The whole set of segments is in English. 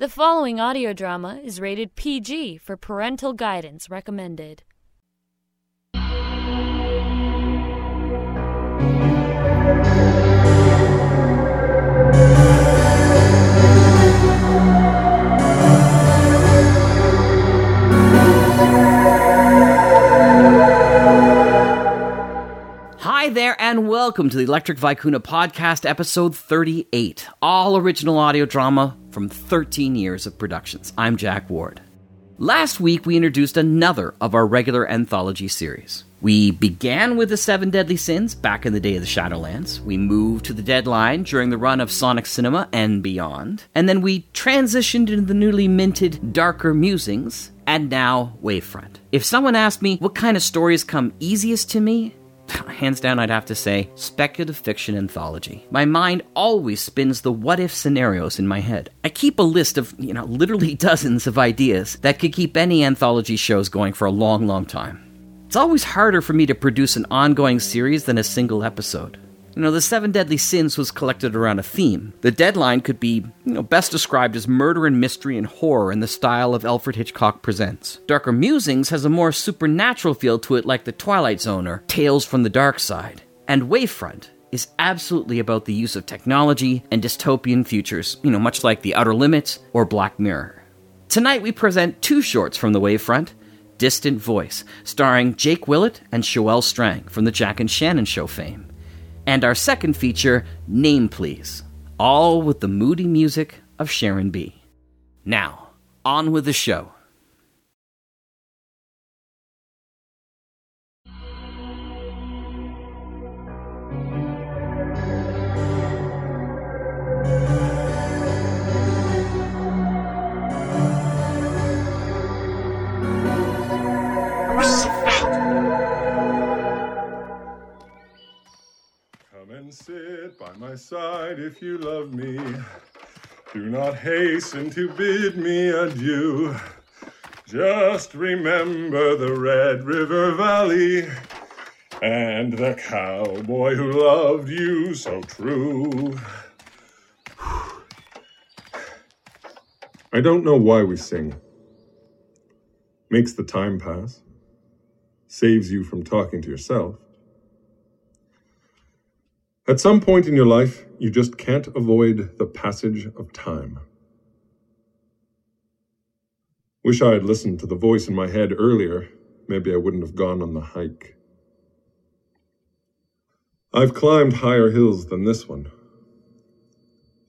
The following audio drama is rated PG for parental guidance recommended. There, and welcome to the Electric Vicuna podcast, episode 38. All original audio drama from 13 years of productions. I'm Jack Ward. Last week, we introduced another of our regular anthology series. We began with the Seven Deadly Sins back in the day of the Shadowlands. We moved to the Deadline during the run of Sonic Cinema and beyond. And then we transitioned into the newly minted Darker Musings, and now Wavefront. If someone asked me what kind of stories come easiest to me, hands down, I'd have to say speculative fiction anthology. My mind always spins the what if scenarios in my head. I keep a list of, you know, literally dozens of ideas that could keep any anthology shows going for a long, long time. It's always harder for me to produce an ongoing series than a single episode. You know, the Seven Deadly Sins was collected around a theme. The deadline could be, you know, best described as murder and mystery and horror in the style of Alfred Hitchcock Presents. Darker Musings has a more supernatural feel to it like The Twilight Zone or Tales from the Dark Side. And Wavefront is absolutely about the use of technology and dystopian futures, you know, much like The Outer Limits or Black Mirror. Tonight we present two shorts from the Wavefront. Distant Voice, starring Jake Willett and Shoelle Strang from the Jack and Shannon Show fame and our second feature, Name Please, all with the moody music of Sharon B. Now, on with the show. Come and sit by my side if you love me. Do not hasten to bid me adieu. Just remember the Red River Valley and the cowboy who loved you so true. I don't know why we sing. Makes the time pass. Saves you from talking to yourself. At some point in your life, you just can't avoid the passage of time. Wish I had listened to the voice in my head earlier. Maybe I wouldn't have gone on the hike. I've climbed higher hills than this one.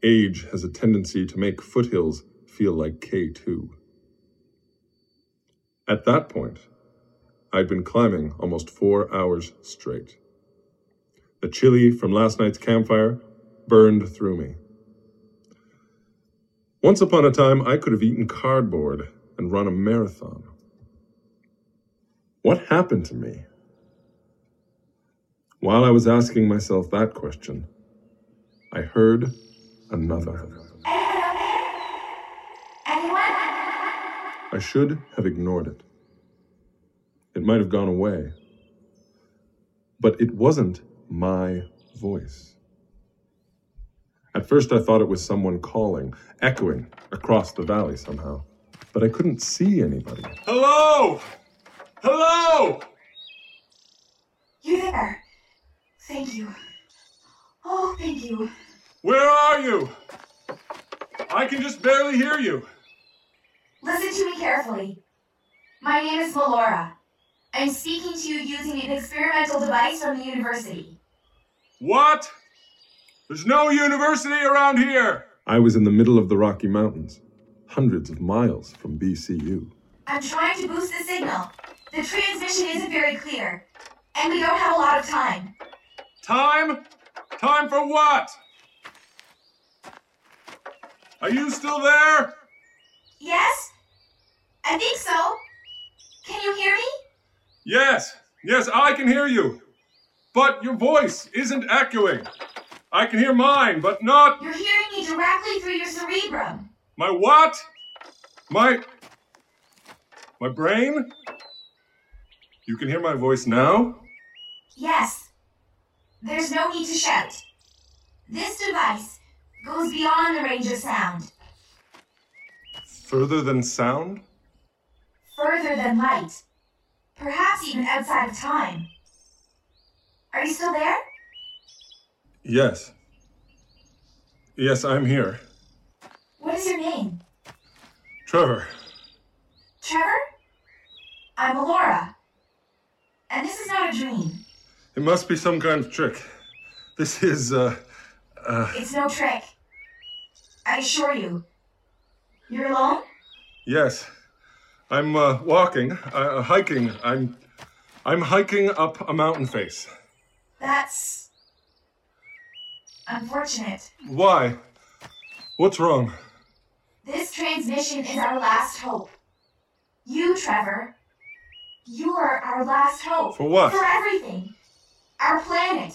Age has a tendency to make foothills feel like K2. At that point, I'd been climbing almost four hours straight. The chili from last night's campfire burned through me. Once upon a time, I could have eaten cardboard and run a marathon. What happened to me? While I was asking myself that question, I heard another. I should have ignored it. It might have gone away. But it wasn't my voice. At first, I thought it was someone calling, echoing across the valley somehow, but I couldn't see anybody. Hello! Hello! You there? Thank you. Oh, thank you. Where are you? I can just barely hear you. Listen to me carefully. My name is Melora. I'm speaking to you using an experimental device from the university. What? There's no university around here. I was in the middle of the Rocky Mountains, hundreds of miles from BCU. I'm trying to boost the signal. The transmission isn't very clear, and we don't have a lot of time. Time? Time for what? Are you still there? Yes? I think so. Can you hear me? Yes, yes, I can hear you. But your voice isn't echoing. I can hear mine, but not You're hearing me directly through your cerebrum. my what? My. My brain? You can hear my voice now? Yes. There's no need to shout. This device goes beyond the range of sound. Further than sound? Further than light. Perhaps even outside of time. Are you still there? Yes. Yes, I'm here. What is your name? Trevor. Trevor? I'm Melora. And this is not a dream. It must be some kind of trick. This is, uh, uh, It's no trick. I assure you. You're alone? yes. I'm, uh, walking, uh, hiking. I'm, I'm hiking up a mountain face. That's. unfortunate. Why? What's wrong? This transmission is our last hope. You, Trevor. You are our last hope. For what? For everything. Our planet.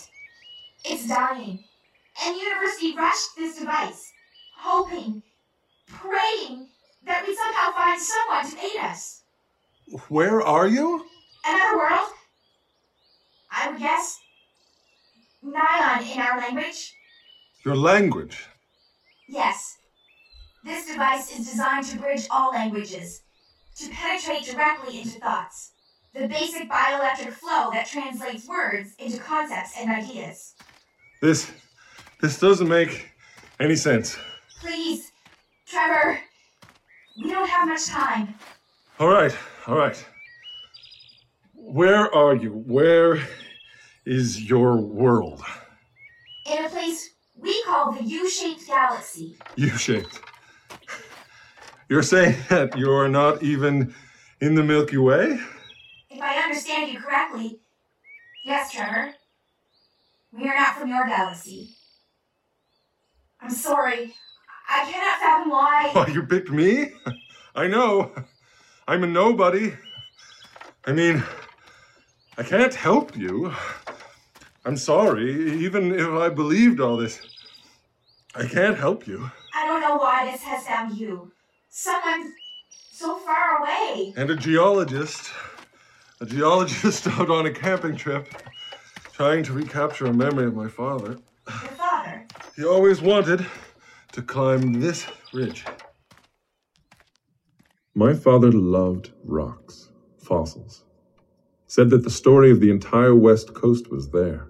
It's dying. And University rushed this device, hoping, praying that we somehow find someone to aid us. Where are you? Another world? I would guess. Nyan in our language? Your language. Yes. This device is designed to bridge all languages, to penetrate directly into thoughts. The basic bioelectric flow that translates words into concepts and ideas. This, this doesn't make any sense. Please, Trevor, we don't have much time. All right, all right. Where are you? Where is your world? In a place we call the U shaped galaxy. U shaped. You're saying that you're not even in the Milky Way? If I understand you correctly, yes, Trevor. We are not from your galaxy. I'm sorry. I cannot fathom why. Why, you picked me? I know. I'm a nobody. I mean, I can't help you. I'm sorry, even if I believed all this. I can't help you. I don't know why this has found you. Someone so far away. And a geologist. A geologist out on a camping trip, trying to recapture a memory of my father. Your father. He always wanted to climb this ridge. My father loved rocks, fossils. Said that the story of the entire West Coast was there.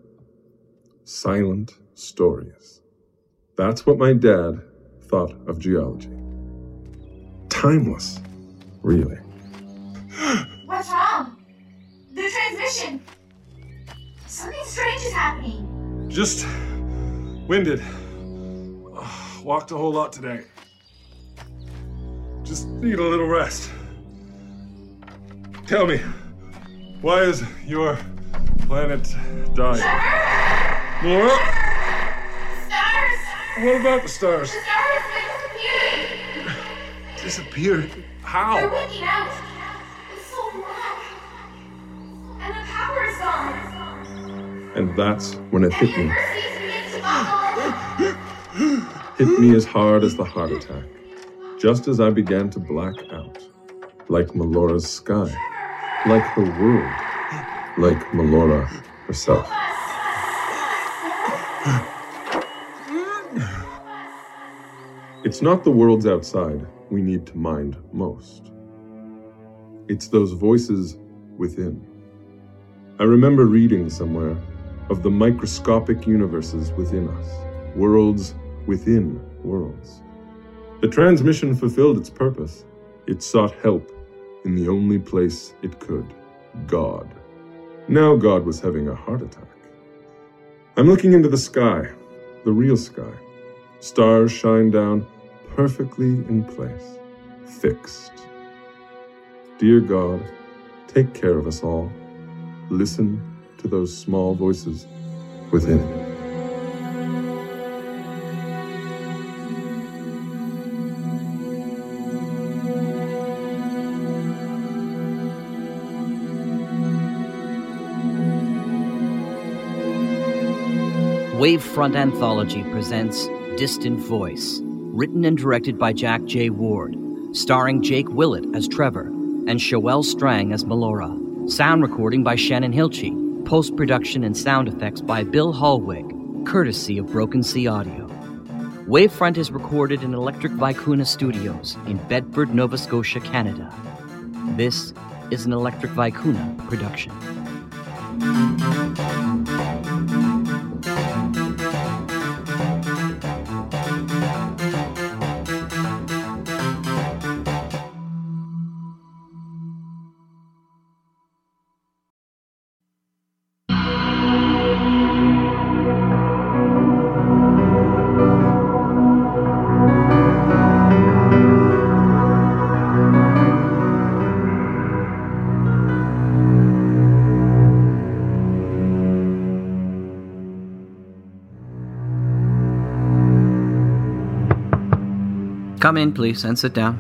Silent stories. That's what my dad thought of geology. Timeless, really. What's wrong? The transmission. Something strange is happening. Just winded. Walked a whole lot today. Just need a little rest. Tell me, why is your planet dying? Laura, Stars! what about the stars? The stars disappeared. disappearing! Disappeared. They're How? out. It's so black. And the power is gone. And that's when it hit me. university is beginning to buckle. Hit me as hard as the heart attack. Just as I began to black out. Like Melora's sky. Like her world. Like Melora herself. It's not the worlds outside we need to mind most. It's those voices within. I remember reading somewhere of the microscopic universes within us, worlds within worlds. The transmission fulfilled its purpose. It sought help in the only place it could God. Now God was having a heart attack. I'm looking into the sky, the real sky. Stars shine down perfectly in place, fixed. Dear God, take care of us all. Listen to those small voices within. Wavefront Anthology presents Distant Voice, written and directed by Jack J. Ward, starring Jake Willett as Trevor and Shoel Strang as Melora. Sound recording by Shannon Hilchey. Post production and sound effects by Bill Hollweg, courtesy of Broken Sea Audio. Wavefront is recorded in Electric Vicuna Studios in Bedford, Nova Scotia, Canada. This is an Electric Vicuna production. Come in, please, and sit down.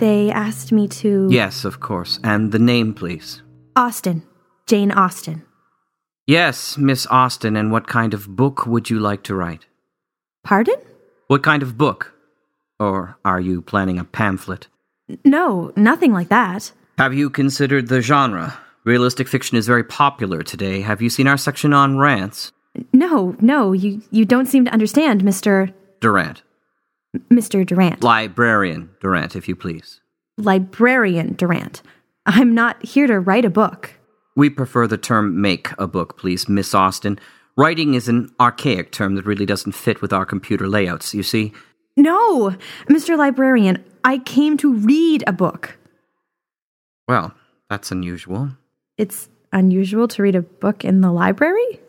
They asked me to. Yes, of course. And the name, please. Austen. Jane Austen. Yes, Miss Austen, and what kind of book would you like to write? Pardon? What kind of book? Or are you planning a pamphlet? No, nothing like that. Have you considered the genre? Realistic fiction is very popular today. Have you seen our section on rants? No, no, you, you don't seem to understand, Mr. Durant. Mr. Durant. Librarian Durant, if you please. Librarian Durant. I'm not here to write a book. We prefer the term make a book, please, Miss Austen. Writing is an archaic term that really doesn't fit with our computer layouts, you see. No, Mr. Librarian, I came to read a book. Well, that's unusual. It's unusual to read a book in the library?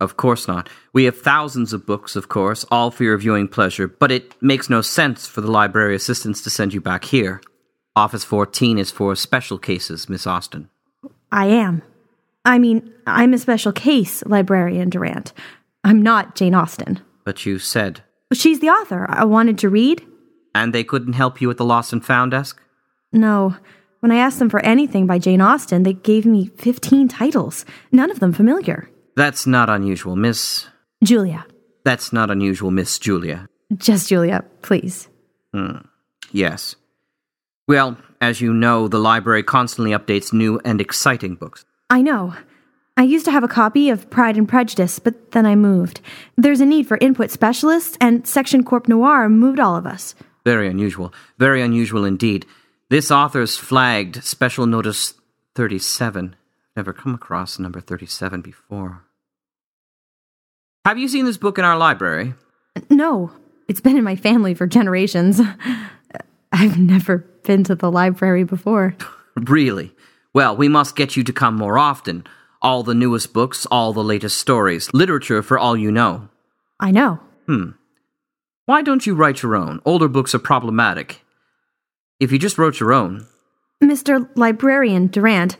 Of course not. We have thousands of books, of course, all for your viewing pleasure, but it makes no sense for the library assistants to send you back here. Office 14 is for special cases, Miss Austen. I am. I mean, I'm a special case, Librarian Durant. I'm not Jane Austen. But you said. She's the author I wanted to read. And they couldn't help you at the Lost and Found desk? No. When I asked them for anything by Jane Austen, they gave me 15 titles, none of them familiar. That's not unusual, Miss. Julia. That's not unusual, Miss Julia. Just Julia, please. Hmm. Yes. Well, as you know, the library constantly updates new and exciting books. I know. I used to have a copy of Pride and Prejudice, but then I moved. There's a need for input specialists, and Section Corp Noir moved all of us. Very unusual. Very unusual indeed. This author's flagged Special Notice 37. Never come across number 37 before. Have you seen this book in our library? No. It's been in my family for generations. I've never been to the library before. Really? Well, we must get you to come more often. All the newest books, all the latest stories, literature for all you know. I know. Hmm. Why don't you write your own? Older books are problematic. If you just wrote your own. Mr. Librarian Durant,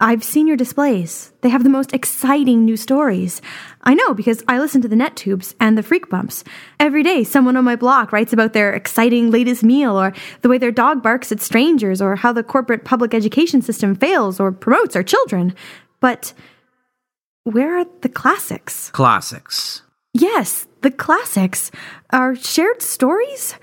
I've seen your displays. They have the most exciting new stories. I know because I listen to the net tubes and the freak bumps. Every day, someone on my block writes about their exciting latest meal, or the way their dog barks at strangers, or how the corporate public education system fails or promotes our children. But where are the classics? Classics. Yes, the classics. Our shared stories?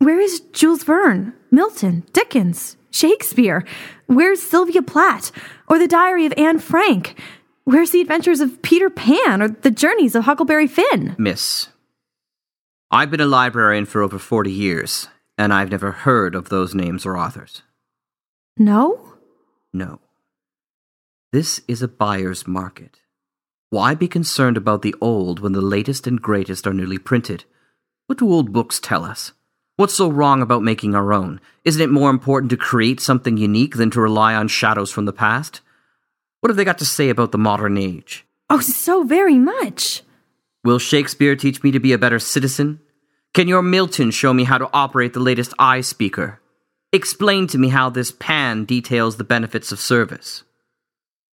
Where is Jules Verne, Milton, Dickens, Shakespeare? Where's Sylvia Plath? Or the Diary of Anne Frank? Where's the adventures of Peter Pan or the journeys of Huckleberry Finn? Miss, I've been a librarian for over 40 years, and I've never heard of those names or authors. No? No. This is a buyer's market. Why be concerned about the old when the latest and greatest are newly printed? What do old books tell us? What's so wrong about making our own? Isn't it more important to create something unique than to rely on shadows from the past? What have they got to say about the modern age? Oh, so very much. Will Shakespeare teach me to be a better citizen? Can your Milton show me how to operate the latest eye speaker? Explain to me how this pan details the benefits of service.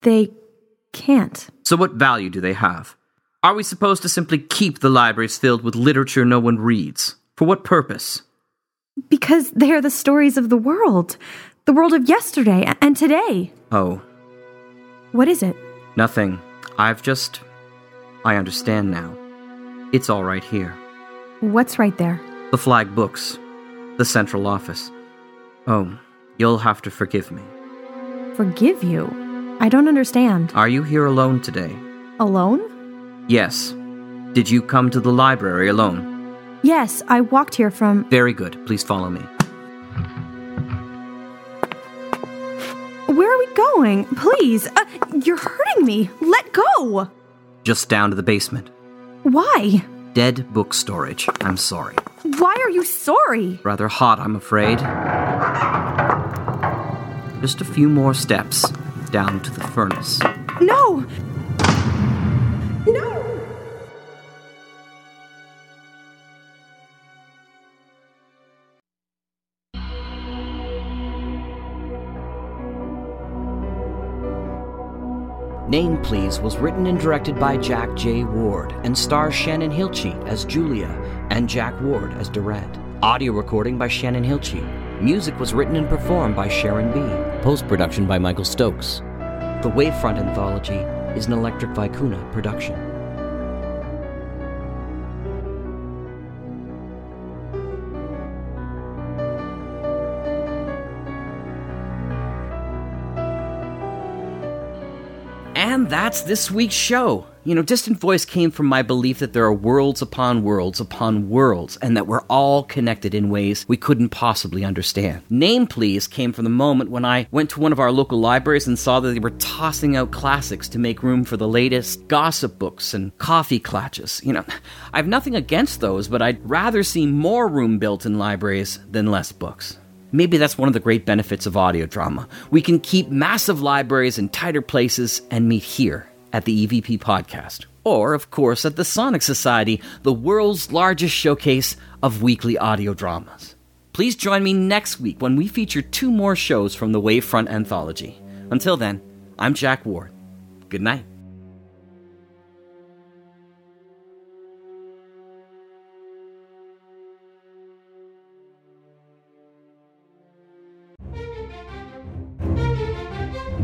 They can't. So, what value do they have? Are we supposed to simply keep the libraries filled with literature no one reads? For what purpose? Because they are the stories of the world. The world of yesterday and today. Oh, What is it? nothing. I've just. I understand now. It's all right here. What's right there? The flag books. The central office. Oh, you'll have to forgive me. Forgive you. I don't understand. Are you here alone today? Alone? Yes. Did you come to the library alone? Yes, I walked here from. Very good. Please follow me. Where are we going? Please. Uh, you're hurting me. Let go. Just down to the basement. Why? Dead book storage. I'm sorry. Why are you sorry? Rather hot, I'm afraid. Just a few more steps down to the furnace. No! No! Name Please was written and directed by Jack J. Ward and stars Shannon Hilchey as Julia and Jack Ward as Durant. Audio recording by Shannon Hilchey. Music was written and performed by Sharon B. Post production by Michael Stokes. The Wavefront Anthology is an Electric Vicuna production. And that's this week's show. You know, Distant Voice came from my belief that there are worlds upon worlds upon worlds, and that we're all connected in ways we couldn't possibly understand. Name Please came from the moment when I went to one of our local libraries and saw that they were tossing out classics to make room for the latest gossip books and coffee clutches. You know, I have nothing against those, but I'd rather see more room built in libraries than less books. Maybe that's one of the great benefits of audio drama. We can keep massive libraries in tighter places and meet here at the EVP podcast. Or, of course, at the Sonic Society, the world's largest showcase of weekly audio dramas. Please join me next week when we feature two more shows from the Wavefront Anthology. Until then, I'm Jack Ward. Good night.